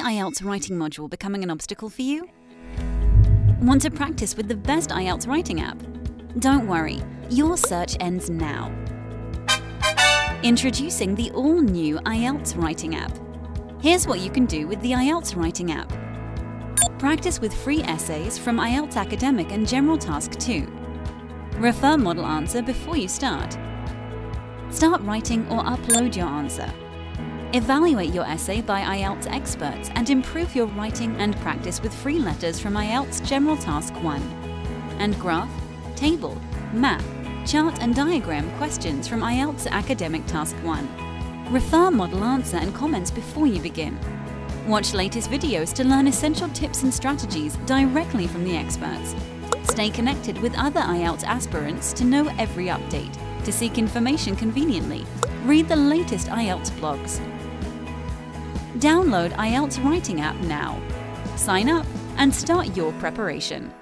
IELTS writing module becoming an obstacle for you? Want to practice with the best IELTS writing app? Don't worry, your search ends now. Introducing the all-new IELTS writing app. Here's what you can do with the IELTS writing app. Practice with free essays from IELTS Academic and General Task 2. Refer model answer before you start. Start writing or upload your answer. Evaluate your essay by IELTS experts and improve your writing and practice with free letters from IELTS General Task 1. And graph, table, map, chart and diagram questions from IELTS Academic Task 1. Refer model answer and comments before you begin. Watch latest videos to learn essential tips and strategies directly from the experts. Stay connected with other IELTS aspirants to know every update, to seek information conveniently. Read the latest IELTS blogs. Download IELTS Writing app now. Sign up and start your preparation.